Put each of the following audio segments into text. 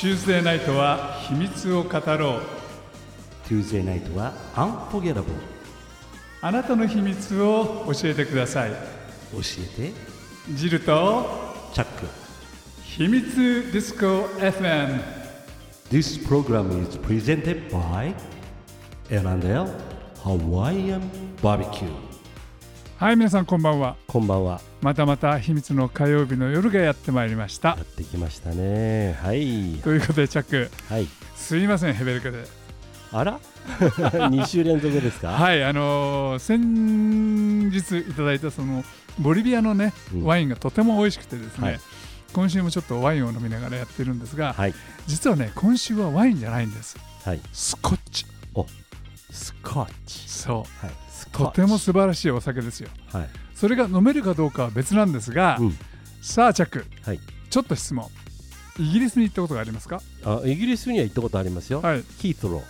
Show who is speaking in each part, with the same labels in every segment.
Speaker 1: Tuesday ナイトは秘密を語ろう
Speaker 2: Tuesday ナイトは Unforgettable
Speaker 1: あなたの秘密を教えてください
Speaker 2: 教えて
Speaker 1: ジルと
Speaker 2: チャック
Speaker 1: 秘密ディスコ FM
Speaker 2: This program is presented by L&L Hawaiian Barbecue
Speaker 1: はい皆さんこんばんは。
Speaker 2: こんばんは。
Speaker 1: またまた秘密の火曜日の夜がやってまいりました。
Speaker 2: やってきましたね。はい。
Speaker 1: ということでチャック。
Speaker 2: はい。
Speaker 1: すいませんヘベルカで。
Speaker 2: あら？2週連続ですか？
Speaker 1: はいあのー先日いただいたそのボリビアのね、
Speaker 2: うん。
Speaker 1: ワインがとても美味しくてですね、
Speaker 2: はい。
Speaker 1: 今週もちょっとワインを飲みながらやってるんですが、
Speaker 2: はい。
Speaker 1: 実はね今週はワインじゃないんです。
Speaker 2: はい。
Speaker 1: スコッチ。
Speaker 2: スコッチ。
Speaker 1: そう。
Speaker 2: はい。スコッチ
Speaker 1: とても素晴らしいお酒ですよ。
Speaker 2: はい。
Speaker 1: それが飲めるかどうかは別なんですが、
Speaker 2: うん。
Speaker 1: さあチャック、
Speaker 2: はい。
Speaker 1: ちょっと質問。イギリスに行ったことがありますか？
Speaker 2: あイギリスには行ったことありますよ、
Speaker 1: はい。
Speaker 2: ヒートロ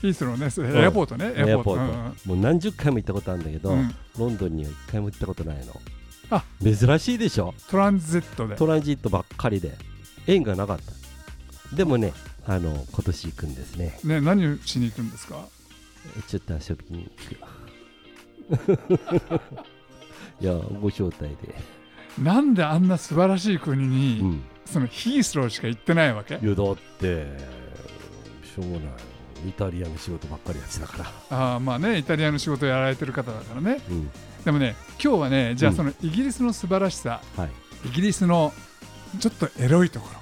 Speaker 1: ヒースローね。エアポートね。
Speaker 2: ーエアポート、もう何十回も行ったことあるんだけど、
Speaker 1: うん。
Speaker 2: ロンドンには一回も行ったことないの。
Speaker 1: あ。
Speaker 2: 珍しいでしょ？
Speaker 1: トランジットで。
Speaker 2: トランジットばっかりで。縁がなかった。でもねあの今年行くんですね。
Speaker 1: ね何をしに行くんですか？
Speaker 2: ちょっと遊びに行くいやご招待で、
Speaker 1: なんであんな素晴らしい国に、
Speaker 2: うん、
Speaker 1: そのヒースローしか行ってないわけ？
Speaker 2: いやだってしょうもないイタリアの仕事ばっかりやってたから、
Speaker 1: あーまあねイタリアの仕事をやられてる方だからね。
Speaker 2: うん、
Speaker 1: でもね今日はねじゃあ
Speaker 2: うん。
Speaker 1: そのイギリスの素晴らしさ、
Speaker 2: はい。
Speaker 1: イギリスのちょっとエロいところ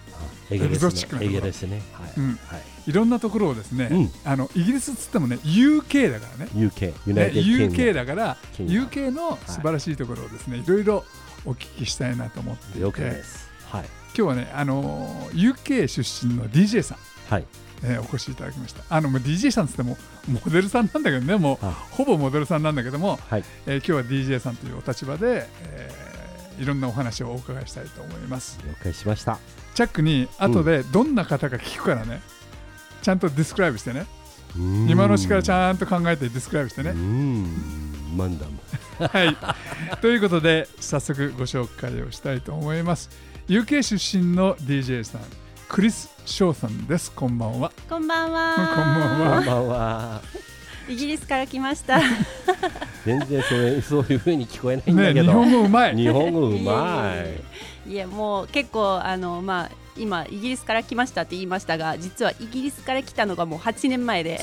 Speaker 2: エゲレスねエゲレスね。はい、
Speaker 1: うん。
Speaker 2: はい。
Speaker 1: いろんなところをですね、
Speaker 2: うん。
Speaker 1: あのイギリスっつってもね UK だからね。
Speaker 2: UK
Speaker 1: UK だから UK の素晴らしいところをですね、い、ろいろお聞きしたいなと思っていて。
Speaker 2: 了解です。はい。
Speaker 1: 今日はねあのー UK 出身の DJ さん、
Speaker 2: はい。
Speaker 1: えーお越しいただきました。あのもう DJ さんっつってもモデルさんなんだけどねもう
Speaker 2: あ
Speaker 1: ほぼモデルさんなんだけども、
Speaker 2: はい。
Speaker 1: えー今日は DJ さんというお立場で、えーいろんなお話をお伺いしたいと思います。
Speaker 2: 了解しました。
Speaker 1: チャックに後でどんな方か聞くからね、ちゃんとディスクライブしてね。今のうちからち
Speaker 2: ん
Speaker 1: ゃんと考えてディスクライブしてね、
Speaker 2: うん。マンダム
Speaker 1: はい、ということで早速ご紹介をしたいと思います。UK 出身の DJ さんクリス・ショーさんです。こんばんは。
Speaker 3: こんばん。は。
Speaker 2: こんばんは
Speaker 3: イギリスから来ました。
Speaker 2: 全然それそういう風に聞こえないんだ
Speaker 1: ね日
Speaker 2: けど、
Speaker 1: 本語うまい。
Speaker 2: 日本語うまい。
Speaker 3: いやもう結構あのまあ今イギリスから来ましたって言いましたが、実はイギリスから来たのがもう8年前で、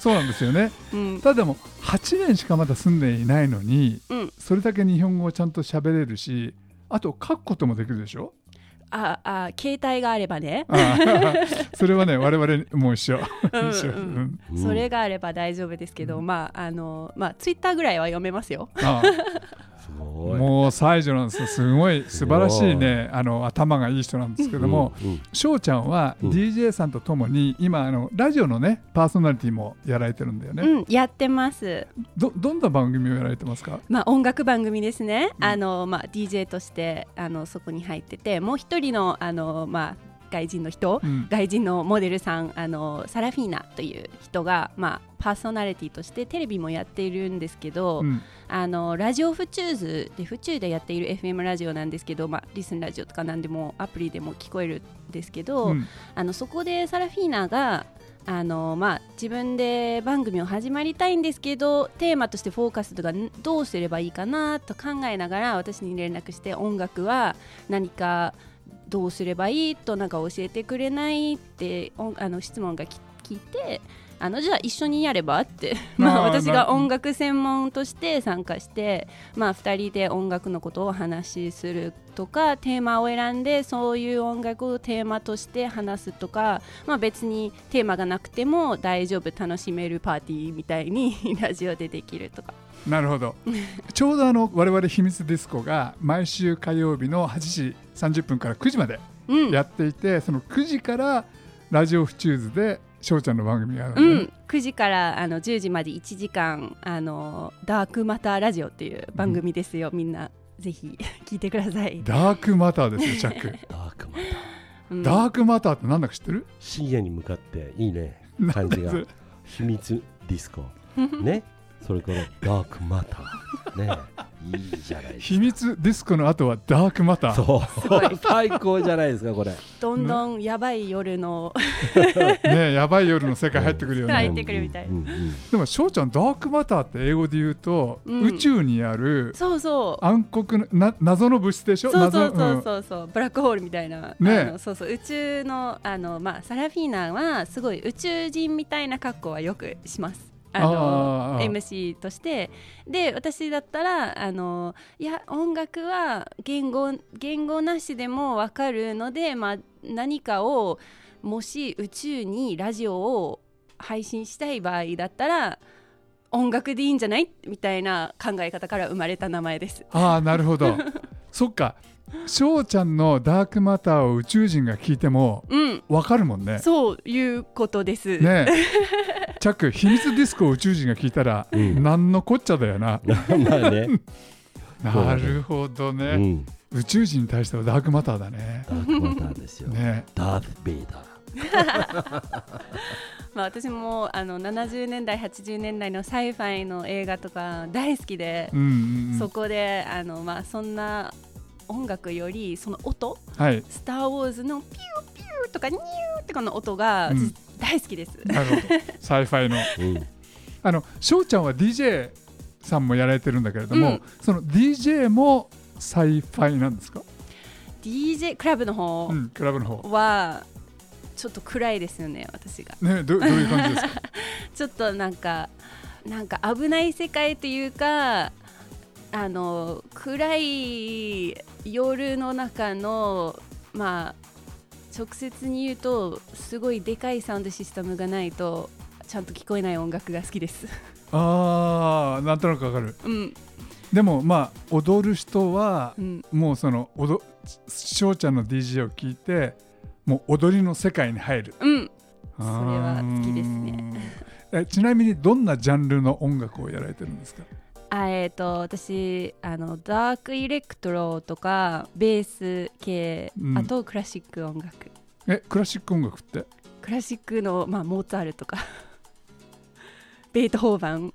Speaker 1: そう。なんですよね。
Speaker 3: うん。
Speaker 1: ただでも8年しかまだ住んでいないのに
Speaker 3: うん、
Speaker 1: それだけ日本語をちゃんと喋れるしあと書くこともできるでしょ？
Speaker 3: ああ携帯があればね、
Speaker 1: それはね我々も一緒。
Speaker 3: うん
Speaker 1: 一緒、
Speaker 3: う
Speaker 1: うんん
Speaker 2: うん。
Speaker 3: それがあれば大丈夫ですけど、まああのまあツイッターぐらいは読めますよ。
Speaker 1: あ
Speaker 2: すごい。
Speaker 1: もう才女なんですよすごい素晴らしいねあの頭がいい人なんですけども、
Speaker 2: うんうん。
Speaker 1: 翔ちゃんは
Speaker 2: うん。
Speaker 1: DJ さんとともに今あのラジオのねパーソナリティもやられてるんだよね、
Speaker 3: うん、やってます。
Speaker 1: どどんな番組をやられてますか？
Speaker 3: まあ、音楽番組ですね、
Speaker 1: うん。
Speaker 3: あのまあ、DJ としてあのそこに入っててもう一人のあの、まあ、外人の人、
Speaker 1: うん。
Speaker 3: 外人のモデルさんあのサラフィーナという人が、まあ、パーソナリティとしてテレビもやっているんですけど、
Speaker 1: うん。
Speaker 3: あのラジオフチューズで府中でやっている FM ラジオなんですけど、まあ、リスンラジオとか何でもアプリでも聞こえるんですけど、
Speaker 1: うん。
Speaker 3: あのそこでサラフィーナがあの、まあ、自分で番組を始まりたいんですけどテーマとしてフォーカスとかんどうすればいいかなと考えながら私に連絡して音楽は何かどうすればいいとなんか教えてくれないっておあの質問がき聞いてあのじゃあ一緒にやればって まあ私が音楽専門として参加して、まあ、2人で音楽のことをお話しするとかテーマを選んでそういう音楽をテーマとして話すとか、まあ、別にテーマがなくても大丈夫楽しめるパーティーみたいに ラジオでできるとか。
Speaker 1: なるほど。ちょうどあの我々秘密ディスコが毎週火曜日の8時30分から9時まで
Speaker 3: うん。
Speaker 1: やっていて、その9時からラジオフチューズで翔ちゃんの番組があるね、
Speaker 3: うん、9時からあの10時まで1時間あのダークマターラジオっていう番組ですよ、みんなぜひ聞いてください。
Speaker 1: ダークマターですよチャック。
Speaker 2: ダークマター。
Speaker 3: うん。
Speaker 1: ダークマターって何だか知ってる？
Speaker 2: 深夜に向かっていいね。感じが。秘密ディスコ。ねそれからダークマター。ね。いいじゃないですか。
Speaker 1: 秘密ディスコの後はダークマター。
Speaker 2: そう。最高じゃないですかこれ。
Speaker 3: どんどんやばい夜の。
Speaker 1: ねやばい夜の世界入ってくるよね。
Speaker 3: 入ってくるみたい。
Speaker 2: うんうん
Speaker 1: でも翔ちゃんダークマターって英語で言うと、
Speaker 3: うん。
Speaker 1: 宇宙にある
Speaker 3: そうそう。
Speaker 1: 暗黒のな謎の物質でしょ？
Speaker 3: そうそう
Speaker 1: 謎
Speaker 3: そうそうそう、ブラックホールみたいな、
Speaker 1: ね。
Speaker 3: そうそう。宇宙のあのまあサラフィーナはすごい宇宙人みたいな格好はよくします。あの MC として。で私だったらあのいや音楽は言語言語なしでも分かるので、まあ、何かをもし宇宙にラジオを配信したい場合だったら音楽でいいんじゃない？みたいな考え方から生まれた名前です。
Speaker 1: ああなるほど。そっか翔ちゃんのダークマターを宇宙人が聞いても
Speaker 3: うん。
Speaker 1: わかるもんね。
Speaker 3: そういうことです。
Speaker 1: ねえ。チャック秘密ディスコを宇宙人が聞いたら、
Speaker 2: うん。
Speaker 1: 何のこっちゃだよな。
Speaker 2: まあね、
Speaker 1: なるほど
Speaker 2: う
Speaker 1: ね、
Speaker 2: ん、
Speaker 1: 宇宙人に対してはダークマターだね。
Speaker 2: ダークマターですよ、
Speaker 1: ね
Speaker 2: ダース・ベイダー。
Speaker 3: まあ、私もあの70年代80年代の sci-fi の映画とか大好きで
Speaker 1: う、んうんうん。
Speaker 3: そこであの、まあ、そんな音楽よりその音
Speaker 1: はい「
Speaker 3: スター・ウォーズ」のピューピューとかニューとかの音が
Speaker 1: うん。
Speaker 3: 私大好きです。
Speaker 1: なるほど。 sci-fi の。
Speaker 2: うん。
Speaker 1: あの翔ちゃんは DJ さんもやられてるんだけれども、
Speaker 3: うん。
Speaker 1: その DJ も sci-fi なんですか、
Speaker 3: DJ クラブの方
Speaker 1: うん、クラブの方。
Speaker 3: はちょっと暗いですよね私が。
Speaker 1: ねどどういう感じですか？
Speaker 3: ちょっとなんかなんか危ない世界というかあの暗い夜の中のまあ直接に言うとすごいでかいサウンドシステムがないとちゃんと聞こえない音楽が好きです。
Speaker 1: あーなんとなくわかる。
Speaker 3: うん。
Speaker 1: でもまあ踊る人は
Speaker 3: うん、
Speaker 1: もうその踊翔ちゃんの DJ を聞いてもう踊りの世界に入る。
Speaker 3: うん、それは好きですね。
Speaker 1: えちなみにどんなジャンルの音楽をやられてるんですか？
Speaker 3: あえっ、と私あのダークイレクトロとかベース系、
Speaker 1: うん。
Speaker 3: あとクラシック音楽。
Speaker 1: えクラシック音楽って？
Speaker 3: クラシックの、まあ、モーツァルトとか。ベートホーバン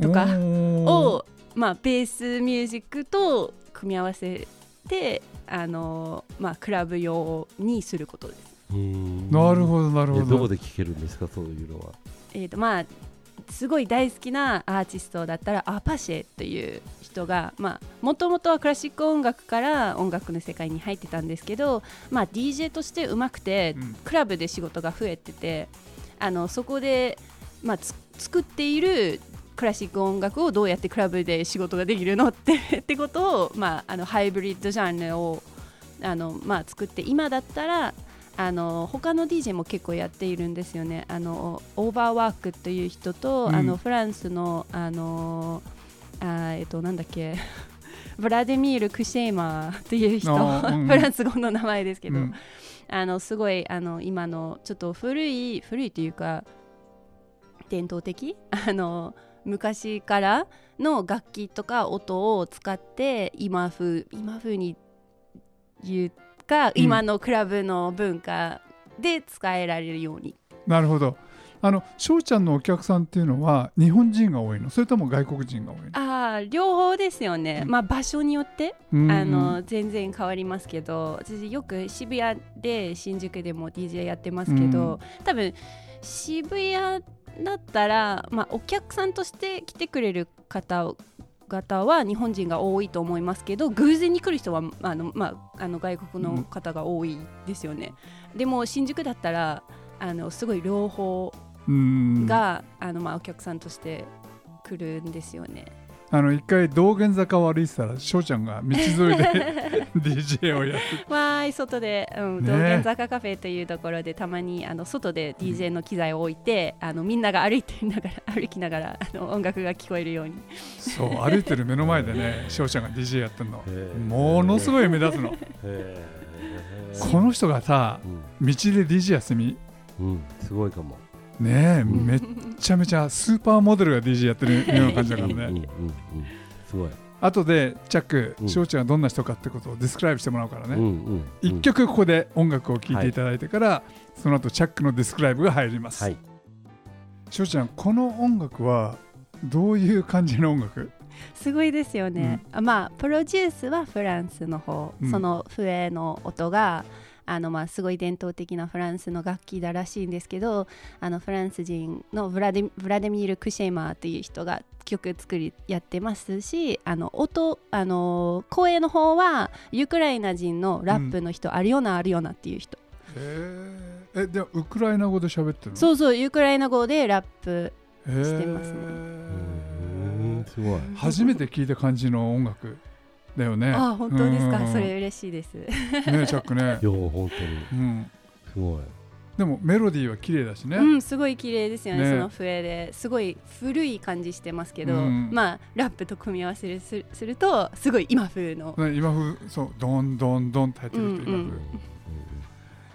Speaker 3: とか。を、まあ、ベースミュージックと組み合わせてあの、まあ、クラブ用にすることです。
Speaker 2: うん。
Speaker 1: なるほどなるほど。
Speaker 2: えどこで聴けるんですか？そういうのは。
Speaker 3: えーとまあ、すごい大好きなアーティストだったらアパシェという人がもともとはクラシック音楽から音楽の世界に入ってたんですけど、まあ、DJ としてうまくて、
Speaker 1: うん。
Speaker 3: クラブで仕事が増えててあのそこで、まあ、つ作っているクラシック音楽をどうやってクラブで仕事ができるのって ってことを、まあ、あのハイブリッドジャンルをあの、まあ、作って今だったらあの他の DJ も結構やっているんですよね。あのオーバーワークという人と、
Speaker 1: うん。
Speaker 3: あのフランスのあのあえっとなんだっけ ブラデミール・クシェーマーという人、
Speaker 1: うんうん。
Speaker 3: フランス語の名前ですけど、
Speaker 1: うん。
Speaker 3: あのすごいあの今のちょっと古い古いというか伝統的？あの昔からの楽器とか音を使って今風今風に言うか、
Speaker 1: うん。
Speaker 3: 今のクラブの文化で使えられるように。
Speaker 1: なるほど。あの翔ちゃんのお客さんっていうのは日本人が多いの？それとも外国人が多いの？
Speaker 3: ああ両方ですよね、
Speaker 1: うん。
Speaker 3: まあ場所によって、
Speaker 1: うん。
Speaker 3: あの全然変わりますけど私よく渋谷で新宿でも DJ やってますけど、多分渋谷だったら、まあ、お客さんとして来てくれる方方は日本人が多いと思いますけど偶然に来る人はあの、まあ、あの外国の方が多いですよね。でも新宿だったらあのすごい両方
Speaker 1: うん
Speaker 3: が、あのまあ、お客さんとして来るんですよね。
Speaker 1: あの一回道玄坂を歩いてたら翔ちゃんが道沿いで DJ をやって
Speaker 3: わーい外で、うん、
Speaker 1: ね。
Speaker 3: 道玄坂カフェというところでたまにあの外で DJ の機材を置いて、あのみんなが歩いてながら歩きながらあの音楽が聞こえるように。
Speaker 1: そう歩いてる目の前でね翔ちゃんが DJ やってるの。ものすごい目立つの。
Speaker 2: へ
Speaker 1: この人がさ
Speaker 2: ー
Speaker 1: 道で DJ やってみ
Speaker 2: うん、うん、すごいかも
Speaker 1: ねえ
Speaker 2: うん
Speaker 1: めっちゃめちゃスーパーモデルが DJ やってるような感じだからね。
Speaker 2: うんうんうんうんすごい、
Speaker 1: 後でチャック
Speaker 2: うん。
Speaker 1: 翔ちゃんがどんな人かってことをディスクライブしてもらうからね。
Speaker 2: うんうん
Speaker 1: 一曲ここで音楽を聴いていただいてからその後チャックのディスクライブが入ります。
Speaker 2: はい。
Speaker 1: 翔ちゃんこの音楽はどういう感じの音楽？
Speaker 3: すごいですよね、あまあプロデュースはフランスの方、
Speaker 1: うん。
Speaker 3: その笛の音があのまあすごい伝統的なフランスの楽器だらしいんですけどあのフランス人のブラデブラデミール・クシェーマーという人が曲作りやってますしあの音あの声の方はウクライナ人のラップの人、アリオナ・アリオナっていう人。
Speaker 1: えでもウクライナ語で喋ってるの？
Speaker 3: そうそうウクライナ語でラップしてますね。
Speaker 2: うんすごい。
Speaker 1: 初めて聞いた感じの音楽だよね。
Speaker 3: あ本当ですか。
Speaker 1: うん。
Speaker 3: それ嬉しいです。
Speaker 1: ねチャックね。
Speaker 2: いや本当に。
Speaker 1: うん。
Speaker 2: すごい。
Speaker 1: でもメロディーは綺麗だしね、
Speaker 3: うん、すごい綺麗ですよね。
Speaker 1: ね。
Speaker 3: その笛で。すごい古い感じしてますけど、
Speaker 1: うん。
Speaker 3: まあラップと組み合わせるすするとすごい今風の、
Speaker 1: ね今風そうドンドンドンって入ってるって今風、
Speaker 3: うんうん。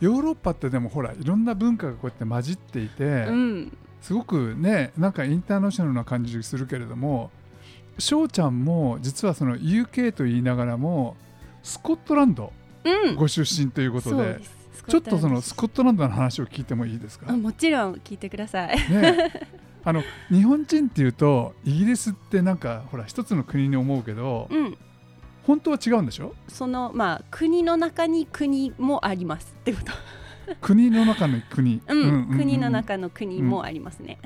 Speaker 1: ヨーロッパってでもほらいろんな文化がこうやって混じっていて、
Speaker 3: うん、
Speaker 1: すごくねなんかインターナショナルな感じするけれども翔ちゃんも実はその UK と言いながらもスコットランド
Speaker 3: うん、
Speaker 1: ご出身ということで、
Speaker 3: そうです。
Speaker 1: ちょっとその
Speaker 3: ス
Speaker 1: スコットランドの話を聞いてもいいですか？
Speaker 3: あもちろん聞いてください。
Speaker 1: ねあの日本人っていうとイギリスってなんかほら一つの国に思うけど
Speaker 3: うん。
Speaker 1: 本当は違うんでしょ？
Speaker 3: そのまあ国の中に国もありますってこと。
Speaker 1: 国の中の国、
Speaker 3: うん、
Speaker 1: うんうんうん。
Speaker 3: 国の中の国もありますね、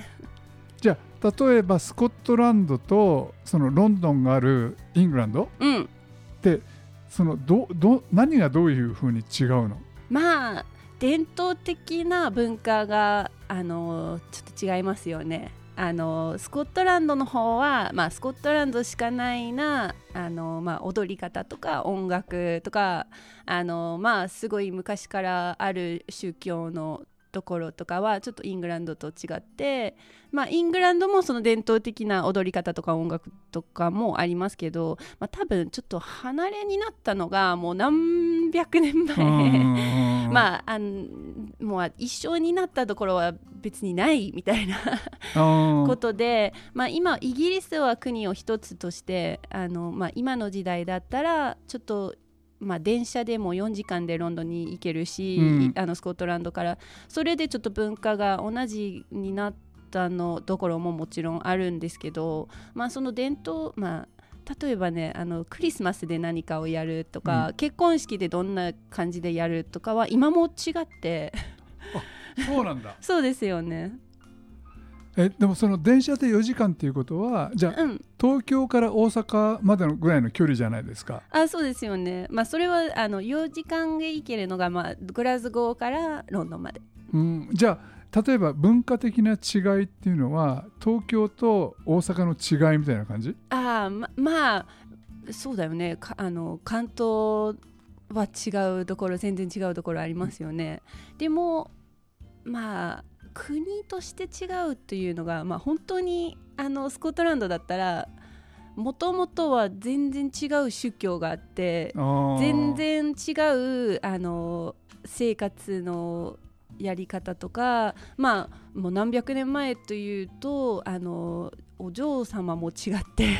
Speaker 1: じゃあ例えばスコットランドとそのロンドンがあるイングランド
Speaker 3: うん
Speaker 1: ってそのどど何がどういうふうに違うの？
Speaker 3: まあ伝統的な文化があのちょっと違いますよね。あのスコットランドの方は、まあ、スコットランドしかないなあの、まあ、踊り方とか音楽とかあの、まあ、すごい昔からある宗教のところとかはちょっとイングランドと違って、まあ、イングランドもその伝統的な踊り方とか音楽とかもありますけど、まあ、多分ちょっと離れになったのがもう何百年前。
Speaker 1: あ
Speaker 3: まあ、あのもう一緒になったところは別にないみたいな
Speaker 1: あ
Speaker 3: ことで、まあ、今イギリスは国を一つとしてあの、まあ、今の時代だったらちょっと、まあ、電車でも4時間でロンドンに行けるし、
Speaker 1: うん。
Speaker 3: あのスコットランドから。それでちょっと文化が同じになったのところももちろんあるんですけど、まあ、その伝統、まあ例えばねあのクリスマスで何かをやるとか、結婚式でどんな感じでやるとかは今も違って。
Speaker 1: そうなんだ。
Speaker 3: そうですよね。
Speaker 1: えでもその電車で4時間っていうことはじゃあ
Speaker 3: うん、
Speaker 1: 東京から大阪までのぐらいの距離じゃないですか
Speaker 3: あそうですよね。まあそれはあの4時間で行けるのが、まあ、グラスゴーからロンドンまで。
Speaker 1: うん、じゃあ例えば文化的な違いっていうのは東京と大阪の違いみたいな感じ？
Speaker 3: ああままあそうだよねかあの関東は違うところ全然違うところありますよね。でもまあ国として違うっていうのが、まあ、本当にあのスコットランドだったらもともとは全然違う宗教があって全然違うあの生活のやり方とかまあもう何百年前というとあのお嬢様も違って、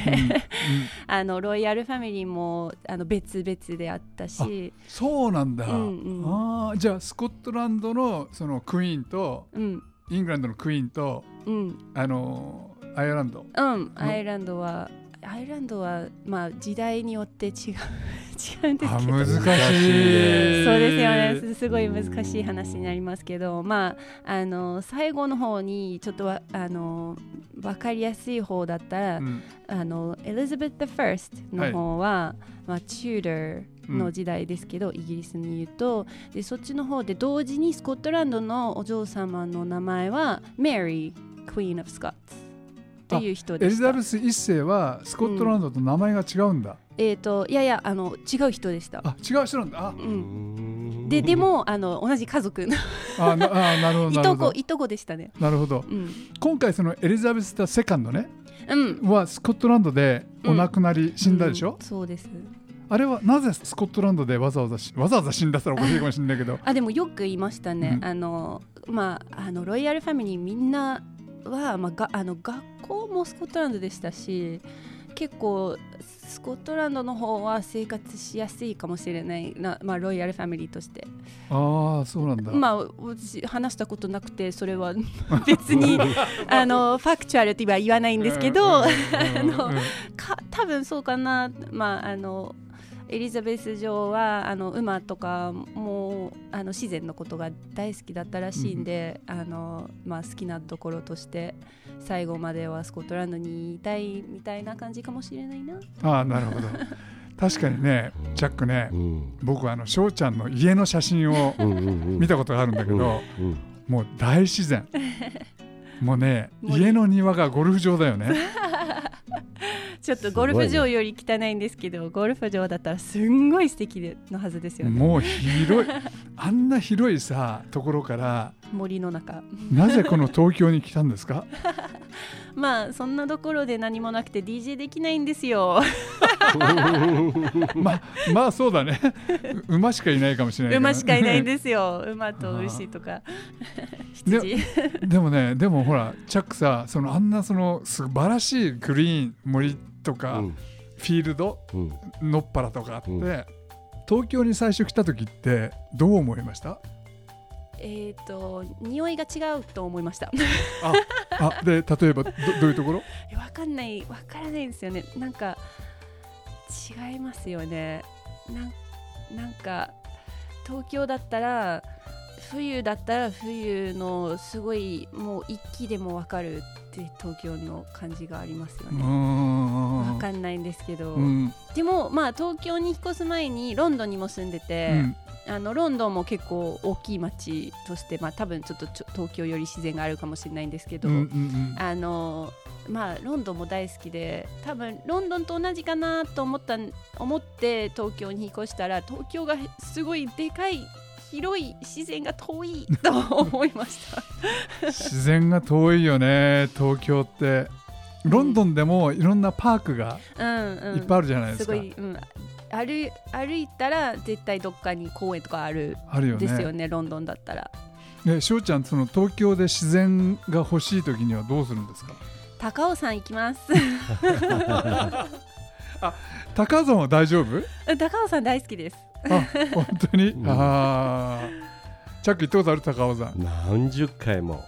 Speaker 3: あのロイヤルファミリーもあの別々であったし、
Speaker 1: そうなんだ、
Speaker 3: うんうん。
Speaker 1: あーじゃあスコットランドのそのクイーンと
Speaker 3: うん。
Speaker 1: イングランドのクイーンと
Speaker 3: うん。
Speaker 1: あのアイルランド。
Speaker 3: うん、アイルランドはアイルランドはまあ時代によって違う 違うんですけど。
Speaker 1: あ難しい。
Speaker 3: そうですよね。すすごい難しい話になりますけど。まああの最後の方にちょっとわあの分かりやすい方だったら、
Speaker 1: うん。
Speaker 3: あのエリザベス I の方は、まあ、チューダーの時代ですけど、イギリスに言うと。でそっちの方で同時にスコットランドのお嬢様の名前はメリー・クイーン・オブ・スコッツっていう人
Speaker 1: エ
Speaker 3: でした。
Speaker 1: リザベス一世はスコットランドと名前が違うんだ、
Speaker 3: えっ、といやいやあの違う人でした。
Speaker 1: あ違う人なんだ。あ。
Speaker 3: うん、ででもあの同じ家族の
Speaker 1: あなあなるほど
Speaker 3: い
Speaker 1: なるほど。
Speaker 3: とこいとこでしたね。
Speaker 1: なるほど。
Speaker 3: うん、
Speaker 1: 今回そのエリザベス・タ・セカンドね
Speaker 3: うん、
Speaker 1: はスコットランドでお亡くなり、死んだでしょ、
Speaker 3: うん。そうです。
Speaker 1: あれはなぜスコットランドでわざわざしわざわざ死んだったらおかしいかもしれないけど。
Speaker 3: あでもよく言いましたね、
Speaker 1: うん。
Speaker 3: あのまああのロイヤルファミリーみんなは、まあ、があの学校もスコットランドでしたし結構スコットランドの方は生活しやすいかもしれないな、まあ、ロイヤルファミリーとして。
Speaker 1: ああそうなんだ、
Speaker 3: まあ私話したことなくてそれは別に あのファクチュアルとは言わないんですけど、
Speaker 1: うんうんうん
Speaker 3: あの
Speaker 1: うん
Speaker 3: か多分そうかなまああのエリザベス女王はあの馬とかもあの自然のことが大好きだったらしいんで、あのまあ、好きなところとして最後まではスコットランドにいたいみたいな感じかもしれないな。
Speaker 1: ああなるほど。確かにねジャックね
Speaker 2: うん。
Speaker 1: 僕はあの翔ちゃんの家の写真を
Speaker 2: うんうんうん。
Speaker 1: 見たことがあるんだけど、
Speaker 2: うん
Speaker 1: もう大自然。もうね
Speaker 3: 森
Speaker 1: 家の庭がゴルフ場だよね
Speaker 3: ちょっとゴルフ場より汚いんですけどゴルフ場だったらすんごい素敵でのはずですよね。
Speaker 1: もう広い。あんな広いさところから
Speaker 3: 森の中。
Speaker 1: なぜこの東京に来たんですか？
Speaker 3: まあそんなところで何もなくて DJ できないんですよ。
Speaker 1: まあまあそうだね。う馬しかいないかもしれない
Speaker 3: 馬しかいないんですよ。馬と牛とか。
Speaker 1: で
Speaker 3: 羊
Speaker 1: でもねでもほらチャックさそのあんなその素晴らしいグリーン森とか、
Speaker 2: うん。
Speaker 1: フィールド
Speaker 2: うん。
Speaker 1: のっぱらとかあって、
Speaker 2: うん。
Speaker 1: 東京に最初来た時ってどう思いました？
Speaker 3: えっと匂いが違うと思いました。
Speaker 1: あで例えばどどういうところ？
Speaker 3: えわかんない。わからないですよね。なんか違いますよね。なんなんか東京だったら冬だったら冬のすごいもう一気でもわかるって東京の感じがありますよね。
Speaker 1: ん。
Speaker 3: わかんないんですけど、
Speaker 1: うん。
Speaker 3: でもまあ東京に引っ越す前にロンドンにも住んでて、
Speaker 1: うん
Speaker 3: あのロンドンも結構大きい街としてまあ多分ちょっと東京より自然があるかもしれないんですけど、
Speaker 1: うんうん
Speaker 3: あのまあロンドンも大好きで多分ロンドンと同じかなと思った思って東京に引っ越したら東京がすごいでかい広い自然が遠いと思いました。
Speaker 1: うん自然が遠いよね東京って。ロンドンでもいろんなパークが
Speaker 3: うんうん、
Speaker 1: いっぱいあるじゃないですか、
Speaker 3: すごい、うん、歩歩いたら絶対どっかに公園とかある
Speaker 1: あるよね。
Speaker 3: ですよねロンドンだったら。
Speaker 1: ね翔ちゃんその東京で自然が欲しい時にはどうするんですか？
Speaker 3: 高尾山行きます。
Speaker 1: 高尾山は大丈夫？
Speaker 3: 高尾山大好きです。
Speaker 1: あ本当に、
Speaker 2: うん。
Speaker 1: ああチャック行ったことある？高尾山。
Speaker 2: 何十回も。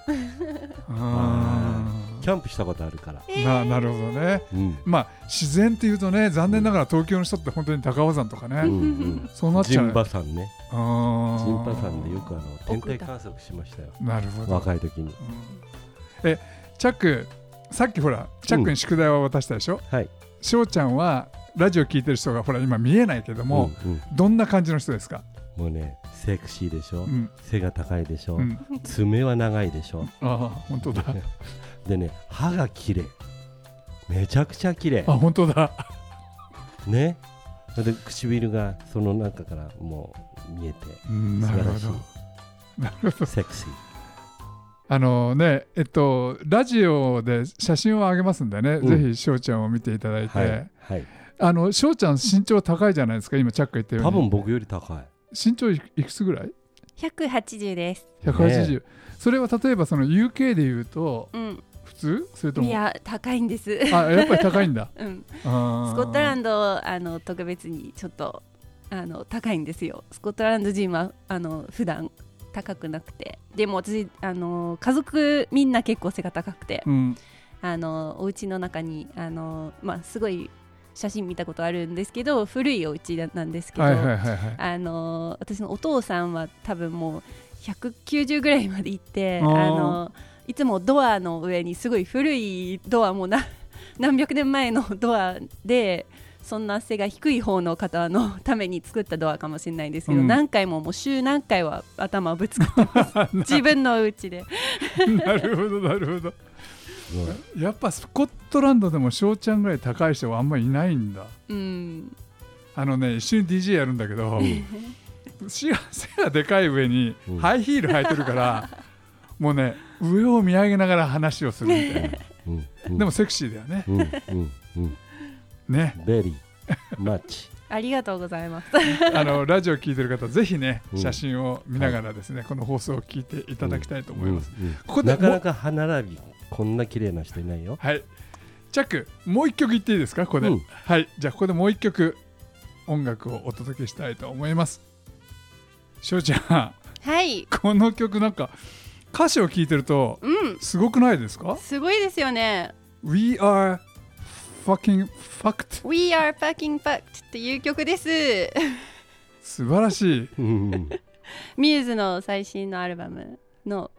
Speaker 1: あ
Speaker 2: キャンプしたことあるから、
Speaker 1: ー。ななるほどね。
Speaker 2: うん。
Speaker 1: まあ自然っていうとね残念ながら東京の人って本当に高尾山とかね、
Speaker 2: うんうん。
Speaker 1: そうなっちゃう。
Speaker 2: 陣馬山ね。
Speaker 1: あー。
Speaker 2: 陣馬山でよくあの天体観測しましたよ。
Speaker 1: なるほど、
Speaker 2: 若い時に。
Speaker 1: うん。えチャックさっきほらチャックに宿題を渡したでしょ？
Speaker 2: はい。
Speaker 1: 翔、ちゃんはラジオ聞いてる人がほら今見えないけども、
Speaker 2: うんうん。
Speaker 1: どんな感じの人ですか、
Speaker 2: もうねセクシーでしょ、
Speaker 1: うん。
Speaker 2: 背が高いでしょ、
Speaker 1: うん、
Speaker 2: 爪は長いでしょ？
Speaker 1: ああ本当だ
Speaker 2: でね歯が綺麗。めちゃくちゃ綺麗。
Speaker 1: あ本当だ。
Speaker 2: ね。で唇がその中からもう見えて。
Speaker 1: うんなるほ
Speaker 2: 素晴らし
Speaker 1: どなるほど。
Speaker 2: いセクシー。
Speaker 1: あのねえっとラジオで写真をあげますんでね、
Speaker 2: うん。
Speaker 1: ぜひ翔ちゃんを見ていただいて、
Speaker 2: はい、はい、
Speaker 1: あの翔ちゃん身長高いじゃないですか？今チャック言ったように。
Speaker 2: 多分僕より高い。
Speaker 1: 身長いいくつぐらい
Speaker 3: ？180です。
Speaker 1: 180、それは例えばその UK で言うと
Speaker 3: うん。
Speaker 1: それとも？
Speaker 3: いや高いんです。
Speaker 1: あやっぱり高いんだ。
Speaker 3: うん。スコットランドあの特別にちょっとあの高いんですよ。スコットランド人はあの普段高くなくて、でも私あの家族みんな結構背が高くて、
Speaker 1: うん。
Speaker 3: あのお家の中にあのまあすごい写真見たことあるんですけど、古いお家なんですけど、あの私のお父さんは多分もう190ぐらいまで行って
Speaker 1: あ
Speaker 3: のいつもドアの上にすごい古いドアもな 何百年前のドアでそんな背が低い方の方のために作ったドアかもしれないんですけど、
Speaker 1: うん。
Speaker 3: 何回ももう週何回は頭をぶつかってます。自分のお家で。
Speaker 1: なるほどなるほど。やっぱスコットランドでも翔ちゃんぐらい高い人はあんまりいないんだ。
Speaker 3: うん。
Speaker 1: あのね一緒に DJ やるんだけど、背がでかい上に
Speaker 2: うん。
Speaker 1: ハイヒール履いてるから、もうね上を見上げながら話をするみたいな。
Speaker 2: うんうん。
Speaker 1: でもセクシーだよね。
Speaker 2: うんうんうん。
Speaker 1: ね。
Speaker 2: ベリーマッチ
Speaker 3: ありがとうございます。
Speaker 1: あのラジオ聞いてる方ぜひね
Speaker 2: うん。
Speaker 1: 写真を見ながらですね、この放送を聞いていただきたいと思います、
Speaker 2: うんうん
Speaker 1: ここで
Speaker 2: なかなか歯並びこんな綺麗な人いないよ。
Speaker 1: はい。チャックもう一曲言っていいですか？ここで、
Speaker 2: うん。
Speaker 1: はい。じゃあここでもう一曲音楽をお届けしたいと思います。しょうちゃん。
Speaker 3: はい。
Speaker 1: この曲なんか歌詞を聞いてると
Speaker 3: うん。
Speaker 1: すごくないですか？
Speaker 3: すごいですよね。
Speaker 1: We are fucking fucked.
Speaker 3: We are fucking fucked っていう曲です。
Speaker 1: 素晴らしい。
Speaker 2: うん。
Speaker 3: ミューズの最新のアルバムの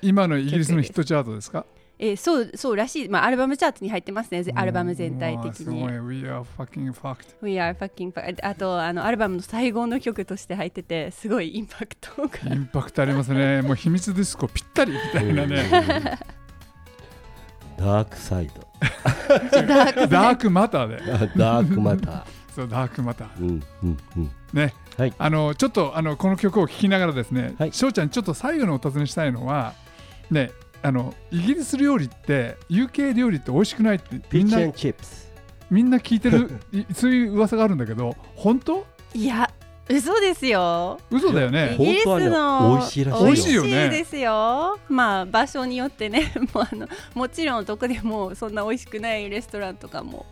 Speaker 1: 今のイギリスのヒットチャートですか？
Speaker 3: えーそうそうらしい、まあ、アルバムチャートに入ってますね。ぜアルバム全体的に。
Speaker 1: うわすごい。We are fucking fucked.
Speaker 3: We are fucking fucked. あとあのアルバムの最後の曲として入っててすごいインパクトが。
Speaker 1: インパクトありますね。もう秘密ディスコぴったりみたいなね。
Speaker 2: ダークサイド。
Speaker 3: ダーク
Speaker 1: ダークマターで。
Speaker 2: あダークマター。
Speaker 1: そうダークマター。
Speaker 2: うんうんうん。
Speaker 1: ね、
Speaker 2: はい。
Speaker 1: あのちょっとあのこの曲を聴きながらですね、
Speaker 2: はい。
Speaker 1: 翔ちゃんちょっと最後にお尋ねしたいのはねあのイギリス料理って UK 料理って美味しくないってみんなみんな聞いてる いそういう噂があるんだけど本当？
Speaker 3: いや嘘ですよ。
Speaker 1: 嘘だよ
Speaker 3: イ
Speaker 1: ね
Speaker 3: ギリス
Speaker 2: 本当
Speaker 3: の
Speaker 2: 美味しいらしいよ。
Speaker 1: 美味しいよ。ね
Speaker 3: ですよまあ場所によってねもうあの もちろんどこでもそんな美味しくないレストランとかも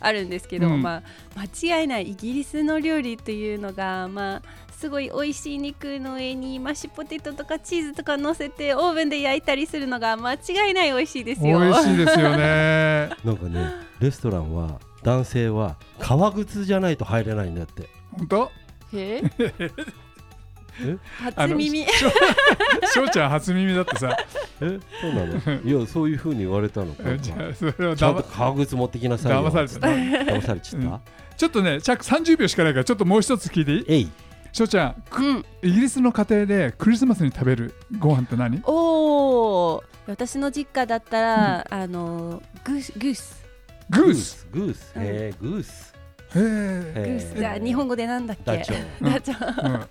Speaker 3: あるんですけど、
Speaker 1: うん。
Speaker 3: まあ間違いないイギリスの料理っていうのがまあすごい美味しい肉の上にマッシュポテトとかチーズとか乗せてオーブンで焼いたりするのが間違いない美味しいです
Speaker 1: 美
Speaker 3: よ。
Speaker 1: 味しいですよね。
Speaker 2: なんかねレストランは男性は革靴じゃないと入れないんだって。
Speaker 1: 本当？
Speaker 3: え？
Speaker 2: え？
Speaker 3: 初耳。
Speaker 1: 翔 ちゃん初耳だってさ。
Speaker 2: え？そうなの？いやそういうふうに言われたのか。
Speaker 1: えじゃあそれは
Speaker 2: ちゃんと革靴持ってきなさいよ。
Speaker 1: 騙されてた。ね
Speaker 2: 騙されちゃった、
Speaker 1: うん。ちょっとねチャック30秒しかないからちょっともう一つ聞いていい？
Speaker 2: えい
Speaker 1: 翔ちゃん
Speaker 3: うん。
Speaker 1: イギリスの家庭でクリスマスに食べるご飯って何？
Speaker 3: おー。私の実家だったら、あのグースグース。
Speaker 1: グース？
Speaker 2: グース。
Speaker 3: うん。
Speaker 2: へえグース。
Speaker 1: へ
Speaker 3: グ
Speaker 1: え
Speaker 3: ー。ス。じゃあ日本語でなんだっけ？
Speaker 2: ダチョウ。
Speaker 3: ダチョウ
Speaker 1: うん。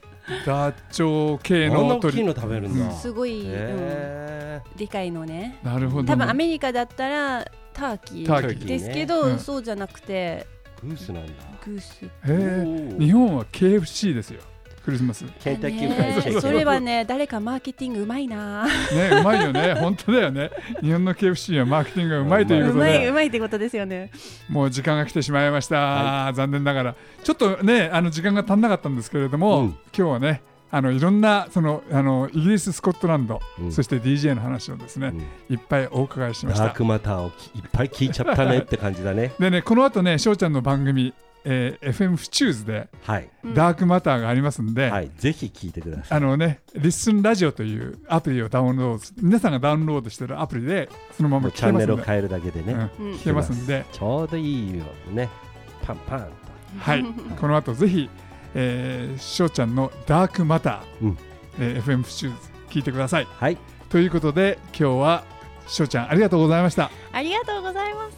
Speaker 1: ダチョウ系の鳥
Speaker 2: 大きいの食べるんだ、
Speaker 1: うん。
Speaker 3: すごい、うん、
Speaker 2: へ
Speaker 3: でかいのね。
Speaker 1: なるほどね。
Speaker 3: 多分アメリカだったらターキ
Speaker 1: ターキー
Speaker 3: ーですけど、
Speaker 1: うん。
Speaker 3: そうじゃなくて
Speaker 2: ーグースなんだ。
Speaker 3: グース。
Speaker 1: へえ日本は KFC ですよクリスマス。ね
Speaker 2: ケンタッキーフライドチキン
Speaker 3: ねそれはね誰かマーケティングうまいな。
Speaker 1: うまいよね。本当だよね。日本の KFC はマーケティングがうまいという
Speaker 3: う
Speaker 1: ことで。
Speaker 3: まいうまいってことですよね。
Speaker 1: もう時間が来てしまいました、
Speaker 2: は
Speaker 1: 残念ながら。ちょっとねあの時間が足んなかったんですけれども、
Speaker 2: うん。
Speaker 1: 今日はねあのいろんなそのあのイギリススコットランド、
Speaker 2: うん。
Speaker 1: そして DJ の話をですね、
Speaker 2: うん。
Speaker 1: いっぱいお伺いしました。
Speaker 2: ダークマターをきいっぱい聞いちゃったねって感じだね。
Speaker 1: でねこの後ね翔ちゃんの番組、えー FM フチューズで
Speaker 2: はい、
Speaker 3: うん。
Speaker 1: ダークマターがありますんで、
Speaker 2: はい、ぜひ聞いてください。
Speaker 1: あのねリッスンラジオというアプリをダウンロードす皆さんがダウンロードしてるアプリでそのまま聞けますんで。
Speaker 2: チャンネルを変えるだけでね、
Speaker 1: うん。
Speaker 3: うん。
Speaker 1: 聞けますんで、
Speaker 2: ちょうどいいよねパンパンと。
Speaker 1: はい、この後ぜひ、えー、翔ちゃんのダークマター、
Speaker 2: うん。
Speaker 1: えー FM フチューズ聞いてください。
Speaker 2: はい。
Speaker 1: ということで今日は翔ちゃんありがとうございました。
Speaker 3: ありがとうございます。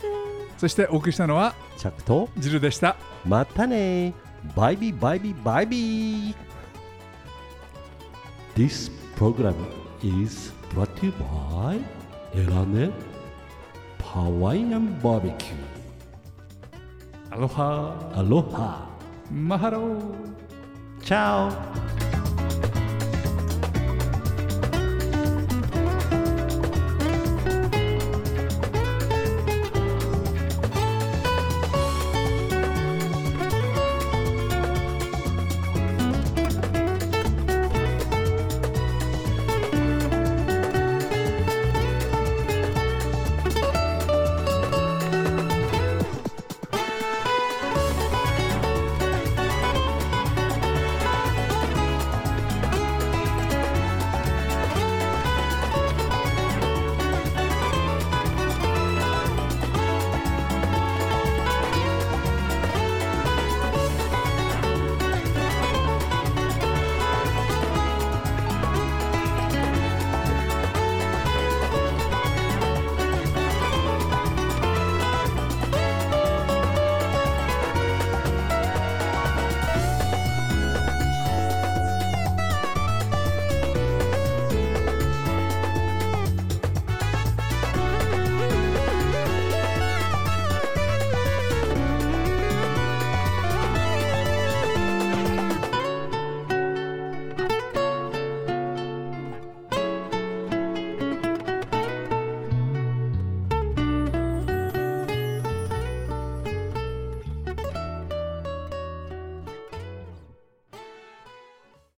Speaker 1: そしてお送りしたのは
Speaker 2: チャックと
Speaker 1: ジルでした。
Speaker 2: またねバイビーバイビーバイビー This program is brought to you by L&L Hawaiian
Speaker 1: Barbecue ロハ
Speaker 2: ーアロハ
Speaker 1: マハロー。
Speaker 2: チャオ